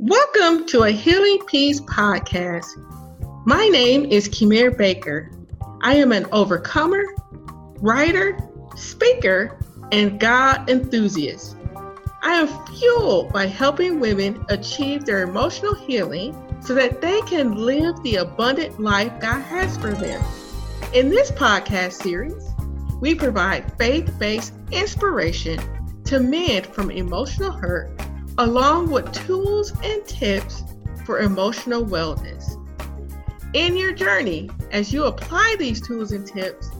Welcome to a Healing Peace podcast. My name is Kimir Baker. I am an overcomer, writer, speaker, and God enthusiast. I am fueled by helping women achieve their emotional healing so that they can live the abundant life God has for them. In this podcast series, we provide faith based inspiration to mend from emotional hurt along with tools and tips for emotional wellness. In your journey, as you apply these tools and tips,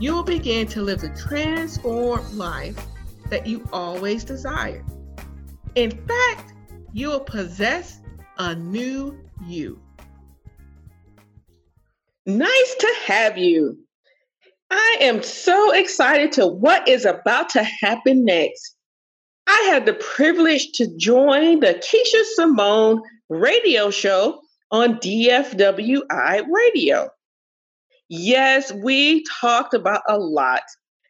you will begin to live the transformed life that you always desired. In fact, you will possess a new you. Nice to have you. I am so excited to what is about to happen next. I had the privilege to join the Keisha Simone radio show on DFWI radio. Yes, we talked about a lot,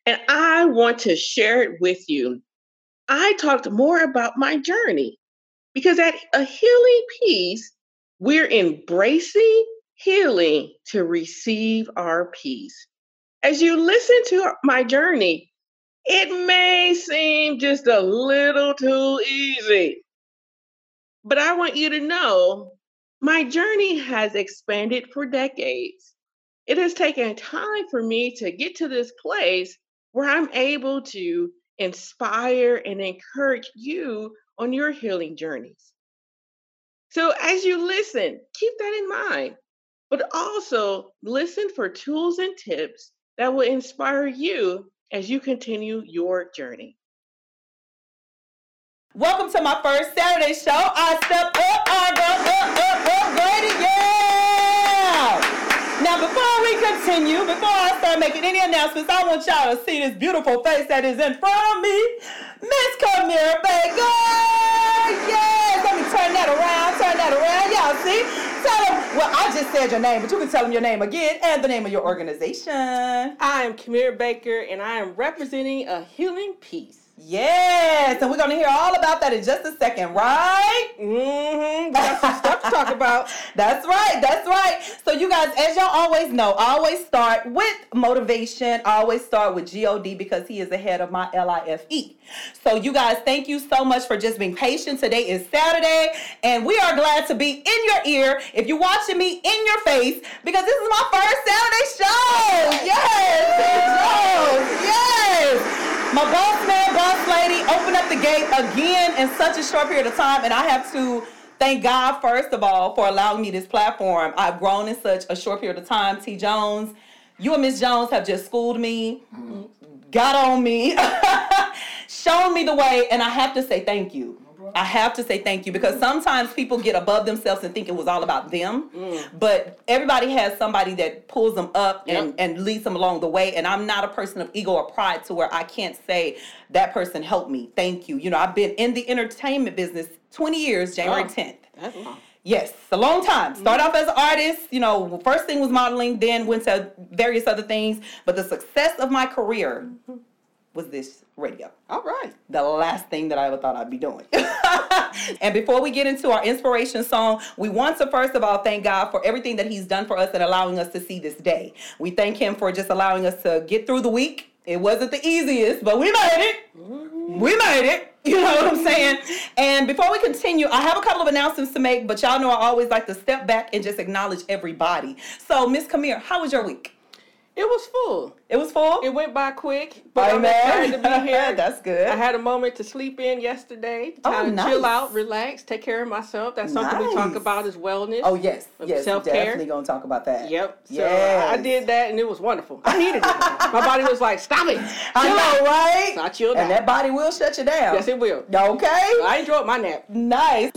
and I want to share it with you. I talked more about my journey because at a healing peace, we're embracing healing to receive our peace. As you listen to my journey, it may seem just a little too easy. But I want you to know my journey has expanded for decades. It has taken time for me to get to this place where I'm able to inspire and encourage you on your healing journeys. So, as you listen, keep that in mind, but also listen for tools and tips that will inspire you as you continue your journey. Welcome to my first Saturday show. I step up, I go up, up, upgraded, yeah! Now, before we continue, before I start making any announcements, I want y'all to see this beautiful face that is in front of me, Miss Camille Baker! Yes! Let me turn that around, turn that around. Y'all see? tell them. Well, I just said your name, but you can tell them your name again and the name of your organization. I am Kamir Baker, and I am representing a healing peace. Yes, and we're gonna hear all about that in just a second, right? Mm-hmm. We got some stuff to talk about. That's right, that's right. So you guys, as y'all always know, always start with motivation. Always start with G-O-D because he is the head of my L-I-F-E. So you guys, thank you so much for just being patient. Today is Saturday, and we are glad to be in your ear. If you're watching me in your face, because this is my first Saturday show. Yes, yes. My boss man, boss lady, opened up the gate again in such a short period of time, and I have to thank God first of all for allowing me this platform. I've grown in such a short period of time. T. Jones, you and Miss Jones have just schooled me, mm-hmm. got on me, shown me the way, and I have to say thank you. I have to say thank you because sometimes people get above themselves and think it was all about them. Mm. But everybody has somebody that pulls them up yep. and, and leads them along the way. And I'm not a person of ego or pride to where I can't say that person helped me. Thank you. You know, I've been in the entertainment business 20 years, January oh, 10th. That's long. Yes, a long time. Started mm-hmm. off as an artist, you know, first thing was modeling, then went to various other things. But the success of my career mm-hmm. Was this radio. All right. The last thing that I ever thought I'd be doing. and before we get into our inspiration song, we want to first of all thank God for everything that He's done for us and allowing us to see this day. We thank Him for just allowing us to get through the week. It wasn't the easiest, but we made it. We made it. You know what I'm saying? And before we continue, I have a couple of announcements to make, but y'all know I always like to step back and just acknowledge everybody. So, Miss Kamir, how was your week? It was full. It was full. It went by quick, but I'm excited to be here. That's good. I had a moment to sleep in yesterday, oh, time oh, to nice. chill out, relax, take care of myself. That's something nice. we talk about as wellness. Oh yes, yes, self care. Definitely gonna talk about that. Yep. So yes. I did that, and it was wonderful. I needed it. My body was like, "Stop it." I know, out. right? So I chilled and out. that body will shut you down. Yes, it will. Okay. So I enjoyed my nap. Nice.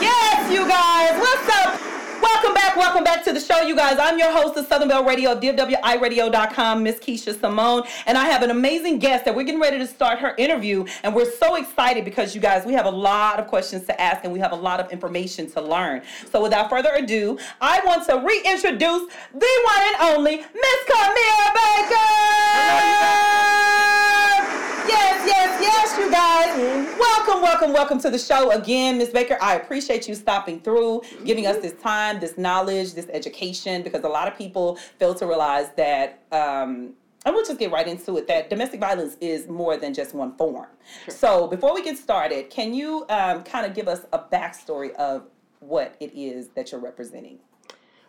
Yes, you guys. What's up? Welcome back, welcome back to the show, you guys. I'm your host of Southern Belle Radio, DFWIRadio.com, Miss Keisha Simone, and I have an amazing guest that we're getting ready to start her interview, and we're so excited because you guys, we have a lot of questions to ask and we have a lot of information to learn. So without further ado, I want to reintroduce the one and only Miss Camille Baker. yes, yes, yes, you guys. Welcome, welcome, to the show again, Miss Baker. I appreciate you stopping through, giving us this time, this knowledge, this education, because a lot of people fail to realize that. Um, and we'll just get right into it that domestic violence is more than just one form. Sure. So, before we get started, can you um, kind of give us a backstory of what it is that you're representing?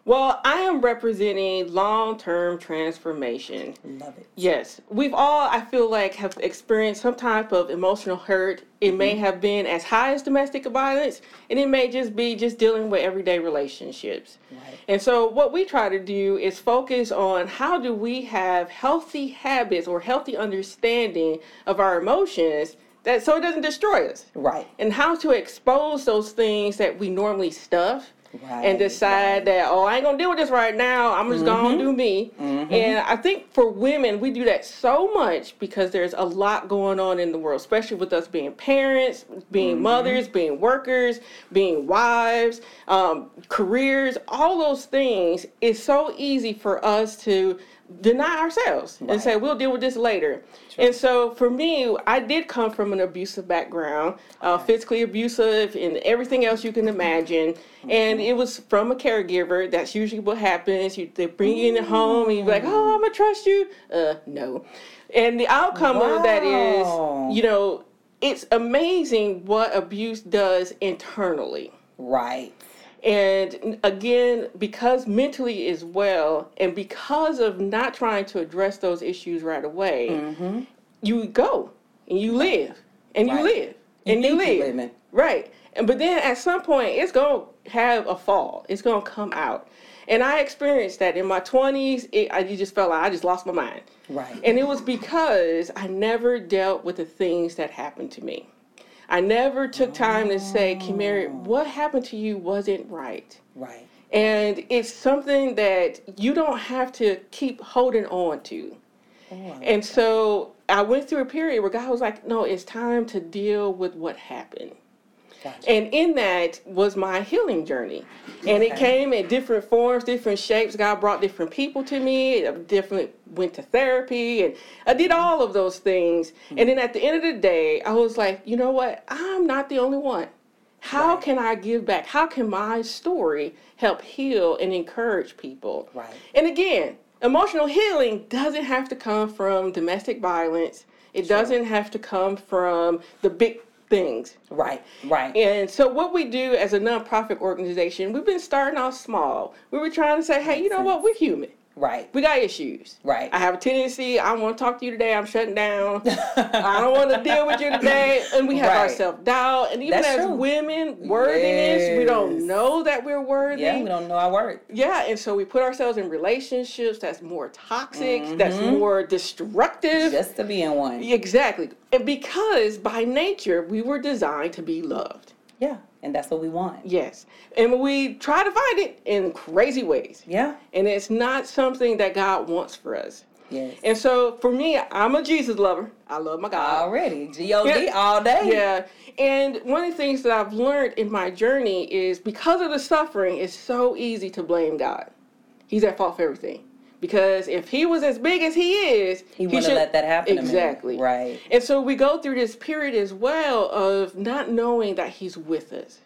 Well, I am representing long term transformation. Love it. Yes. We've all, I feel like, have experienced some type of emotional hurt. It mm-hmm. may have been as high as domestic violence, and it may just be just dealing with everyday relationships. Right. And so, what we try to do is focus on how do we have healthy habits or healthy understanding of our emotions that so it doesn't destroy us. Right. And how to expose those things that we normally stuff Right, and decide right. that oh I ain't gonna deal with this right now I'm just mm-hmm. gonna do me mm-hmm. and I think for women we do that so much because there's a lot going on in the world especially with us being parents being mm-hmm. mothers being workers being wives um, careers all those things it's so easy for us to deny ourselves right. and say we'll deal with this later. And so for me, I did come from an abusive background, uh, physically abusive and everything else you can imagine. Mm-hmm. And it was from a caregiver. That's usually what happens. You, they bring you in home and you're like, oh, I'm gonna trust you. Uh, no. And the outcome wow. of that is, you know, it's amazing what abuse does internally. Right. And again, because mentally is well, and because of not trying to address those issues right away, mm-hmm. you go and you live and right. you live and you, you live. Right. And but then at some point it's gonna have a fall. It's gonna come out. And I experienced that in my twenties. I you just felt like I just lost my mind. Right. And it was because I never dealt with the things that happened to me. I never took time to say, Kimary, oh. what happened to you wasn't right. Right. And it's something that you don't have to keep holding on to. Oh, and so I went through a period where God was like, no, it's time to deal with what happened. Gotcha. And in that was my healing journey. And okay. it came in different forms, different shapes. God brought different people to me, different went to therapy and I did all of those things. Mm-hmm. And then at the end of the day, I was like, you know what? I'm not the only one. How right. can I give back? How can my story help heal and encourage people? Right. And again, emotional healing doesn't have to come from domestic violence. It sure. doesn't have to come from the big things. Right, right. And so what we do as a nonprofit organization, we've been starting off small. We were trying to say, hey, you know what, we're human. Right. We got issues. Right. I have a tendency, I don't want to talk to you today, I'm shutting down. I don't want to deal with you today. And we have right. our self doubt. And even That's as true. women, worthiness, yes. we don't know that we're worthy. Yeah, we don't know our worth. Yeah, and so we put ourselves in relationships that's more toxic, mm-hmm. that's more destructive. Just to be in one. Exactly. And because by nature, we were designed to be loved. Yeah and that's what we want. Yes. And we try to find it in crazy ways. Yeah. And it's not something that God wants for us. Yes. And so for me, I'm a Jesus lover. I love my God. Already. G-O-D yeah. all day. Yeah. And one of the things that I've learned in my journey is because of the suffering, it's so easy to blame God. He's at fault for everything. Because if he was as big as he is, he, he wouldn't let that happen. Exactly. Right. And so we go through this period as well of not knowing that he's with us.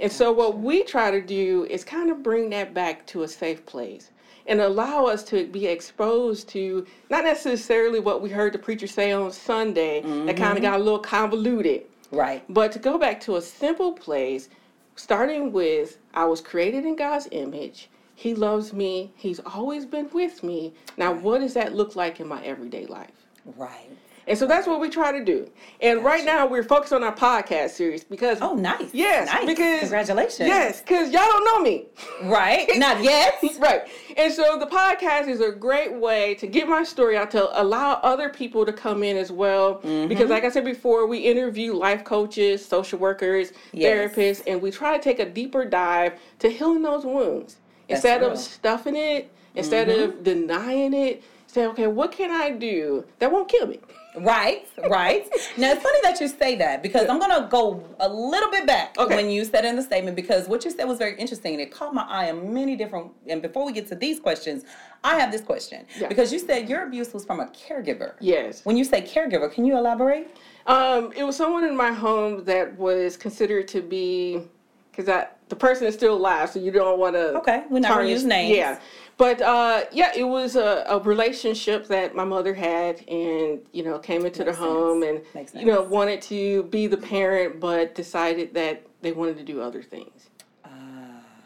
And so what we try to do is kind of bring that back to a safe place and allow us to be exposed to not necessarily what we heard the preacher say on Sunday mm-hmm. that kind of got a little convoluted. Right. But to go back to a simple place, starting with I was created in God's image. He loves me. He's always been with me. Now, what does that look like in my everyday life? Right. And so that's what we try to do. And gotcha. right now we're focused on our podcast series because oh nice yes nice. because congratulations yes because y'all don't know me right not yet right and so the podcast is a great way to get my story out to allow other people to come in as well mm-hmm. because like I said before we interview life coaches social workers yes. therapists and we try to take a deeper dive to healing those wounds instead of stuffing it, instead mm-hmm. of denying it, say, okay, what can I do that won't kill me? Right, right. now it's funny that you say that because I'm gonna go a little bit back Okay. when you said in the statement because what you said was very interesting and it caught my eye on many different. And before we get to these questions, I have this question Yeah. because you said your abuse was from a caregiver. Yes. When you say caregiver, can you elaborate? Um, it was someone in my home that was considered to be, because that the person is still alive, so you don't want to. Okay, we're not use names. Yeah, but uh, yeah, it was a, a relationship that my mother had, and you know, came into Makes the home, and you know, wanted to be the parent, but decided that they wanted to do other things.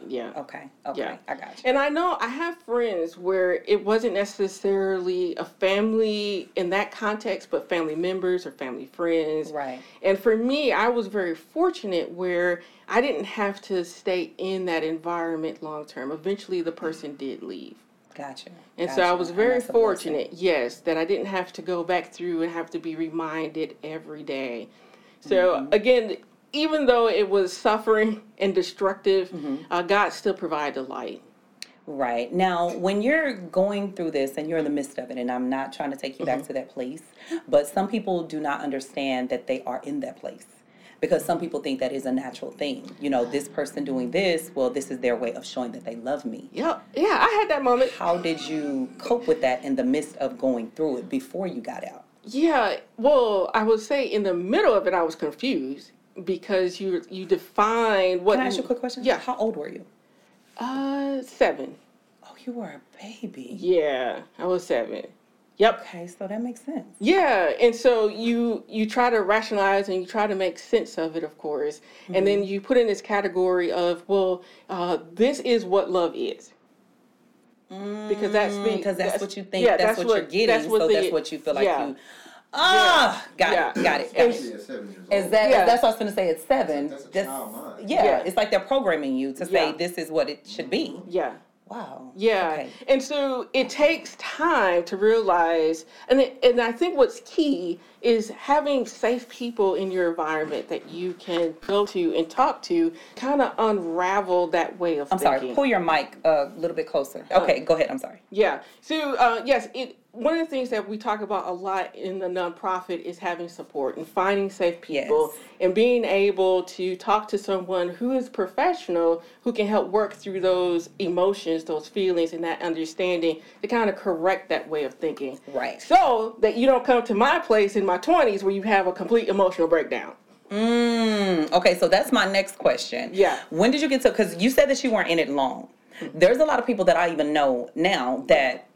Yeah. Okay, okay, Yeah. I got you. And I know I have friends where it wasn't necessarily a family in that context, but family members or family friends. Right. And for me, I was very fortunate where I didn't have to stay in that environment long term. Eventually, the person did leave. Gotcha. And so I was very that's a blessing. fortunate, yes, that I didn't have to go back through and have to be reminded every day. So Mm-hmm. again, even though it was suffering and destructive, Mm-hmm. uh, God still provided light. Right. Now, when you're going through this and you're in the midst of it, and I'm not trying to take you back Mm-hmm. to that place, but some people do not understand that they are in that place because some people think that is a natural thing. You know, this person doing this, well, this is their way of showing that they love me. Yep. Yeah, I had that moment. How did you cope with that in the midst of going through it before you got out? Yeah, well, I would say in the middle of it, I was confused because you you define what. Can I ask you a quick question? Yeah. How old were you? Uh, seven. Oh, you were a baby. Yeah, I was seven. Yep. Okay, so that makes sense. Yeah, and so you you try to rationalize and you try to make sense of it, of course, and then Mm-hmm. you put in this category of well, uh, this is what love is. Because that's because Mm, that's, that's- what you think. yeah, that's, what, you're getting. that's what so the- that's what you feel like yeah. you. Ah, got Yeah. it, got it, got And- it. Seven years Is that Yeah. that's what I was gonna say? It's seven. That's a That's- child mind. yeah, Yeah. it's like they're programming you to say Yeah. this is what it should be. Yeah. Wow. Yeah, Okay. and so it takes time to realize, and it, and I think what's key is having safe people in your environment that you can go to and talk to, kind of unravel that way of I'm thinking. sorry. Pull your mic a little bit closer. Okay, go ahead. I'm sorry. Yeah. So uh, yes, it one of the things that we talk about a lot in the nonprofit is having support and finding safe people Yes. and being able to talk to someone who is professional who can help work through those emotions, those feelings, and that understanding to kind of correct that way of thinking. Right. So that you don't come to my place in my twenties where you have a complete emotional breakdown. Mm, okay, so that's my next question. Yeah. When did you get to? Because you said that you weren't in it long. There's a lot of people that I even know now that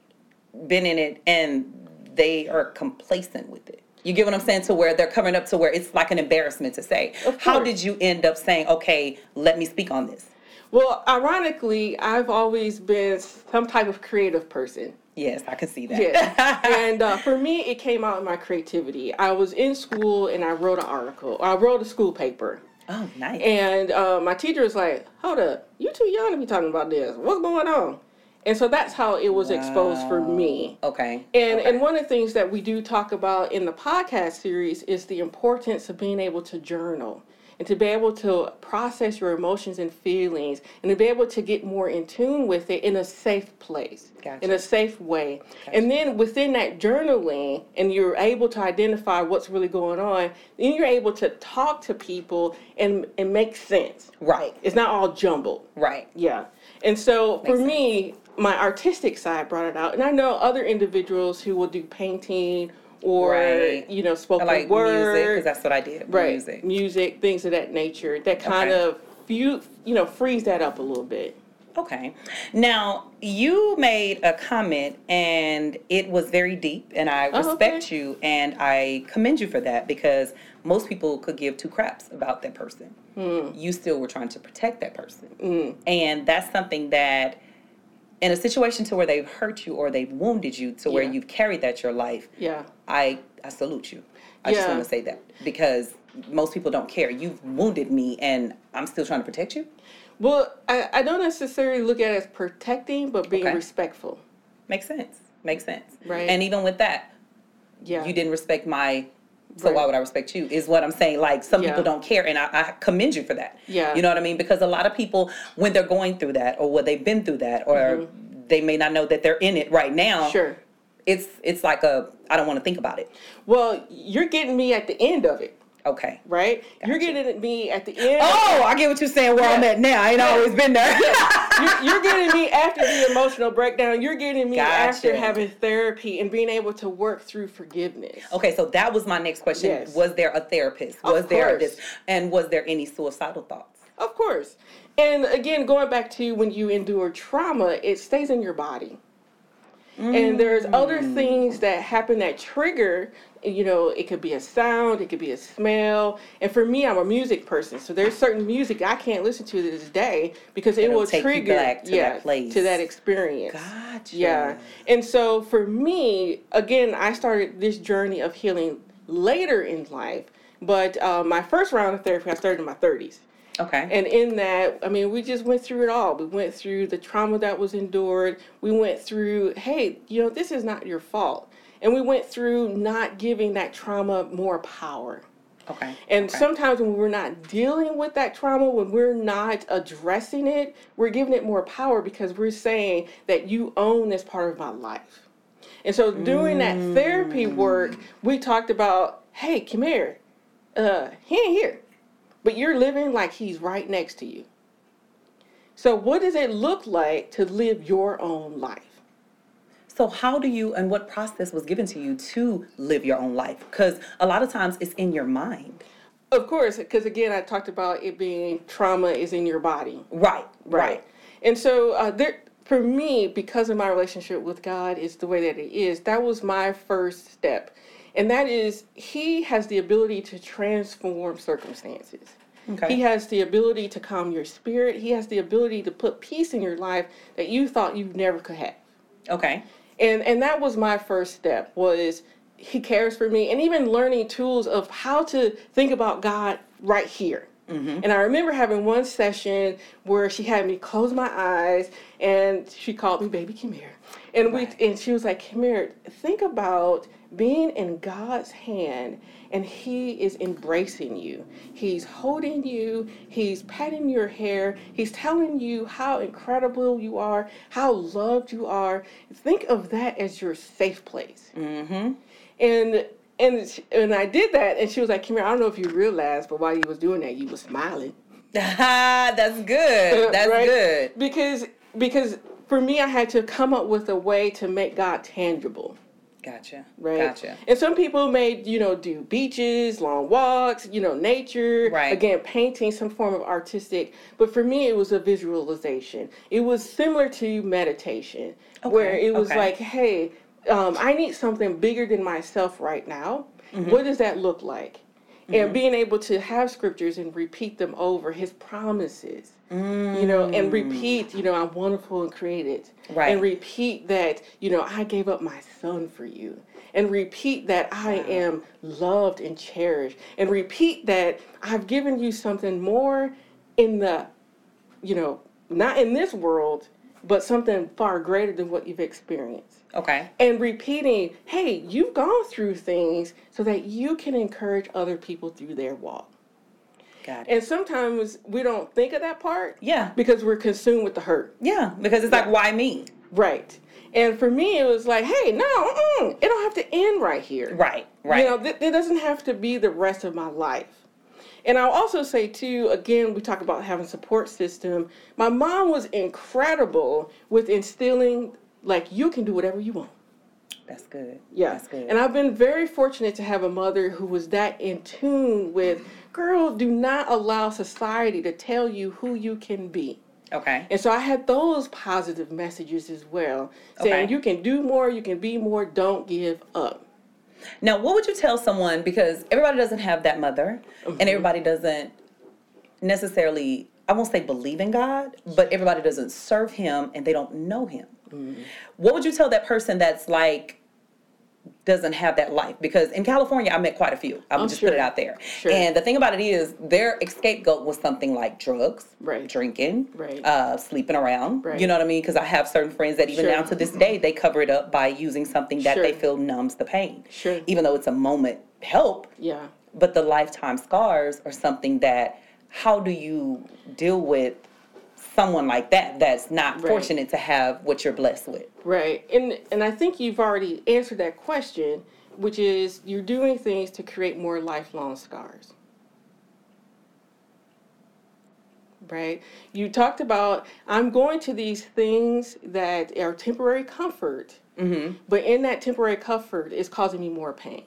been in it and they are complacent with it. You get what I'm saying? To where they're coming up to where it's like an embarrassment to say. How did you end up saying, okay, let me speak on this? Well, ironically, I've always been some type of creative person. Yes, I can see that. Yeah. and uh, for me, it came out in my creativity. I was in school and I wrote an article. I wrote a school paper. oh, nice. And uh, my teacher was like, hold up, you too young to be talking about this. What's going on? And so that's how it was exposed for me. okay. And okay. and one of the things that we do talk about in the podcast series is the importance of being able to journal and to be able to process your emotions and feelings and to be able to get more in tune with it in a safe place, Gotcha. in a safe way. And then within that journaling, and you're able to identify what's really going on, then you're able to talk to people and and make sense. right, It's not all jumbled. right. Yeah. And so for Makes me, my artistic side brought it out. And I know other individuals who will do painting or, Right. you know, I spoken like music word. because that's what I did. right. Music. Music, things of that nature that kind Okay. of, you, you know, frees that up a little bit. Okay. Now, you made a comment and it was very deep, and I Oh, respect okay. you and I commend you for that because most people could give two craps about that person. Hmm. You still were trying to protect that person. And that's something that, in a situation to where they've hurt you or they've wounded you to where Yeah. you've carried that your life, Yeah. I, I salute you. I just want to say that because most people don't care. You've wounded me and I'm still trying to protect you. Well, I, I don't necessarily look at it as protecting, but being Okay. respectful. Makes sense. Makes sense. Right. And even with that, Yeah. you didn't respect my. So Right. why would I respect you? Is what I'm saying. Like some Yeah. people don't care, and I, I commend you for that. Yeah. You know what I mean? Because a lot of people, when they're going through that, or what they've been through that, or mm-hmm. they may not know that they're in it right now. Sure. it's it's like a I don't want to think about it. Well, you're getting me at the end of it, Okay. right? You're Gotcha. getting me at the end. Oh, I get what you're saying. Where I'm at now, I ain't always been there. you're, you're getting me after the emotional breakdown. You're getting me after having therapy and being able to work through forgiveness. okay, so that was my next question. Yes. Was there a therapist? Of Was there this? And was there any suicidal thoughts? Of course. And again, going back to when you endure trauma, it stays in your body. And there's other Mm. things that happen that trigger, you know, it could be a sound, it could be a smell. And for me, I'm a music person. So there's certain music I can't listen to to this day because it It'll will trigger back to that yeah, place. to that experience. Gotcha. Yeah. And so for me, again, I started this journey of healing later in life. But uh, my first round of therapy, I started in my 30s. Okay. And in that, I mean, we just went through it all. We went through the trauma that was endured. We went through, hey, you know, this is not your fault. And we went through not giving that trauma more power. okay. And okay. sometimes when we're not dealing with that trauma, when we're not addressing it, we're giving it more power because we're saying that you own this part of my life. And so doing that therapy work, we talked about, hey, come here. Uh, he ain't here. But you're living like he's right next to you. So what does it look like to live your own life? So how do you and what process was given to you to live your own life? Because a lot of times it's in your mind. Of course, because again, I talked about it being trauma is in your body. Right. Right. And so uh, there, for me, because of my relationship with God is the way that it is, that was my first step. And that is, He has the ability to transform circumstances. Okay. He has the ability to calm your spirit. He has the ability to put peace in your life that you thought you never could have. Okay. And and that was my first step was he cares for me and even learning tools of how to think about God right here. Mm-hmm. And I remember having one session where she had me close my eyes and she called me baby come here. And we and she was like, Come here, think about being in God's hand and he is embracing you. He's holding you, he's patting your hair, he's telling you how incredible you are, how loved you are. Think of that as your safe place. Mm-hmm. And and and I did that, and she was like, "Come here." I don't know if you realized, but while you was doing that, you was smiling. That's good. That's Right? good. Because because for me, I had to come up with a way to make God tangible. Gotcha. Right. Gotcha. And some people may, you know, do beaches, long walks, you know, nature. Right. Again, painting, some form of artistic. But for me, it was a visualization. It was similar to meditation, where it was okay. like, hey, um, I need something bigger than myself right now. Mm-hmm. What does that look like? And being able to have scriptures and repeat them over, his promises, you know, and repeat, you know, I'm wonderful and created. Mm. Right. And repeat that, you know, I gave up my son for you. And repeat that I am loved and cherished. And repeat that I've given you something more in the, you know, not in this world, but something far greater than what you've experienced. Okay. And repeating, hey, you've gone through things so that you can encourage other people through their walk. Got it. And sometimes we don't think of that part Yeah. because we're consumed with the hurt. Yeah. Because it's like, why me? Right. And for me, it was like, hey, no, mm-mm, it don't have to end right here. Right. Right. You know, th- it doesn't have to be the rest of my life. And I'll also say too, again, we talk about having support system. My mom was incredible with instilling like you can do whatever you want. That's good. Yeah. That's good. And I've been very fortunate to have a mother who was that in tune with, girl, do not allow society to tell you who you can be. okay. And so I had those positive messages as well, saying Okay. you can do more, you can be more, don't give up. Now, what would you tell someone because everybody doesn't have that mother, Mm-hmm. and everybody doesn't necessarily, I won't say believe in God, but everybody doesn't serve Him and they don't know Him. Mm-hmm. What would you tell that person that's like doesn't have that life? Because in California, I met quite a few. I would Oh, just put it out there. Sure. And the thing about it is, their scapegoat was something like drugs, Right. drinking, Right. uh, sleeping around. Right. You know what I mean? Because I have certain friends that even Sure. now to this day they cover it up by using something that they feel numbs the pain Sure. even though it's a moment help Yeah. but the lifetime scars are something that how do you deal with someone like that that's not Right. fortunate to have what you're blessed with. Right. And and I think you've already answered that question, which is you're doing things to create more lifelong scars. Right? You talked about I'm going to these things that are temporary comfort, Mm-hmm. but in that temporary comfort is causing me more pain.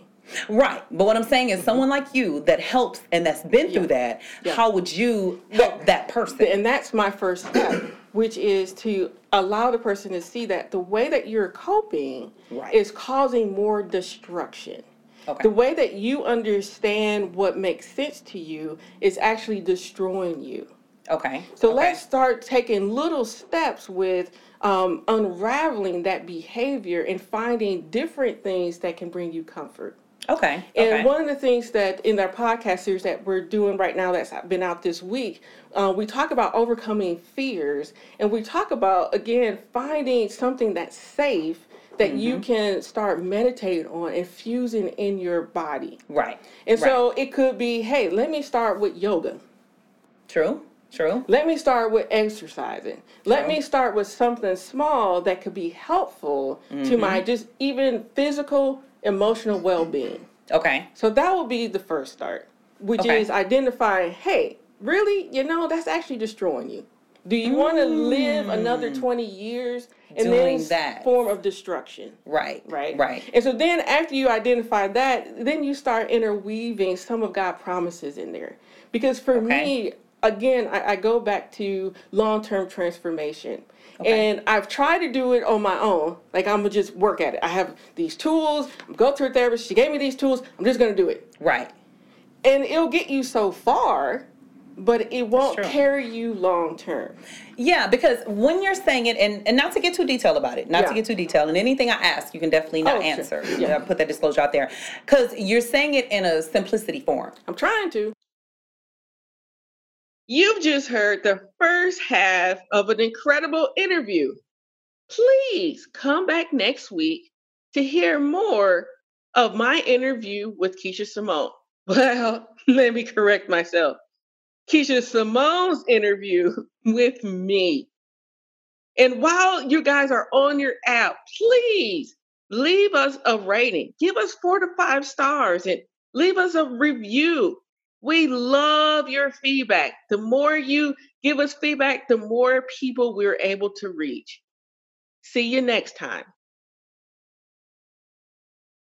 Right. But what I'm saying is someone like you that helps and that's been through that, Yeah. how would you help that person? And that's my first step, which is to allow the person to see that the way that you're coping Right. is causing more destruction. Okay. The way that you understand what makes sense to you is actually destroying you. Okay. So okay. let's start taking little steps with um, unraveling that behavior and finding different things that can bring you comfort. Okay. And okay. one of the things that in our podcast series that we're doing right now that's been out this week, uh, we talk about overcoming fears, and we talk about again finding something that's safe that Mm-hmm. you can start meditating on and fusing in your body. right. And right. so it could be, hey, let me start with yoga. true. True. Let me start with exercising. Let True. me start with something small that could be helpful to my Mm-hmm. just even physical, emotional well-being. Okay. So that will be the first start, which Okay. is identifying, hey, really, you know, that's actually destroying you. Do you want to live another 20 years in Mm. Doing this that. form of destruction? Right. Right. Right. And so then after you identify that, then you start interweaving some of God promises in there. Because for Okay. me, again, I, I go back to long-term transformation. Okay. And I've tried to do it on my own. Like I'm gonna just work at it. I have these tools. I'm go to a therapist. She gave me these tools. I'm just gonna do it. Right. And it'll get you so far, but it won't carry you long term. Yeah, because when you're saying it, and, and not to get too detailed about it, not to get too detailed, and anything I ask, you can definitely not Oh, sure. answer. Yeah. Yeah. Put that disclosure out there. Because you're saying it in a simplicity form. I'm trying to. You've just heard the first half of an incredible interview. Please come back next week to hear more of my interview with Keisha Simone. Well, let me correct myself. Keisha Simone's interview with me. And while you guys are on your app, please leave us a rating. Give us four to five stars and leave us a review. We love your feedback. The more you give us feedback, the more people we're able to reach. See you next time.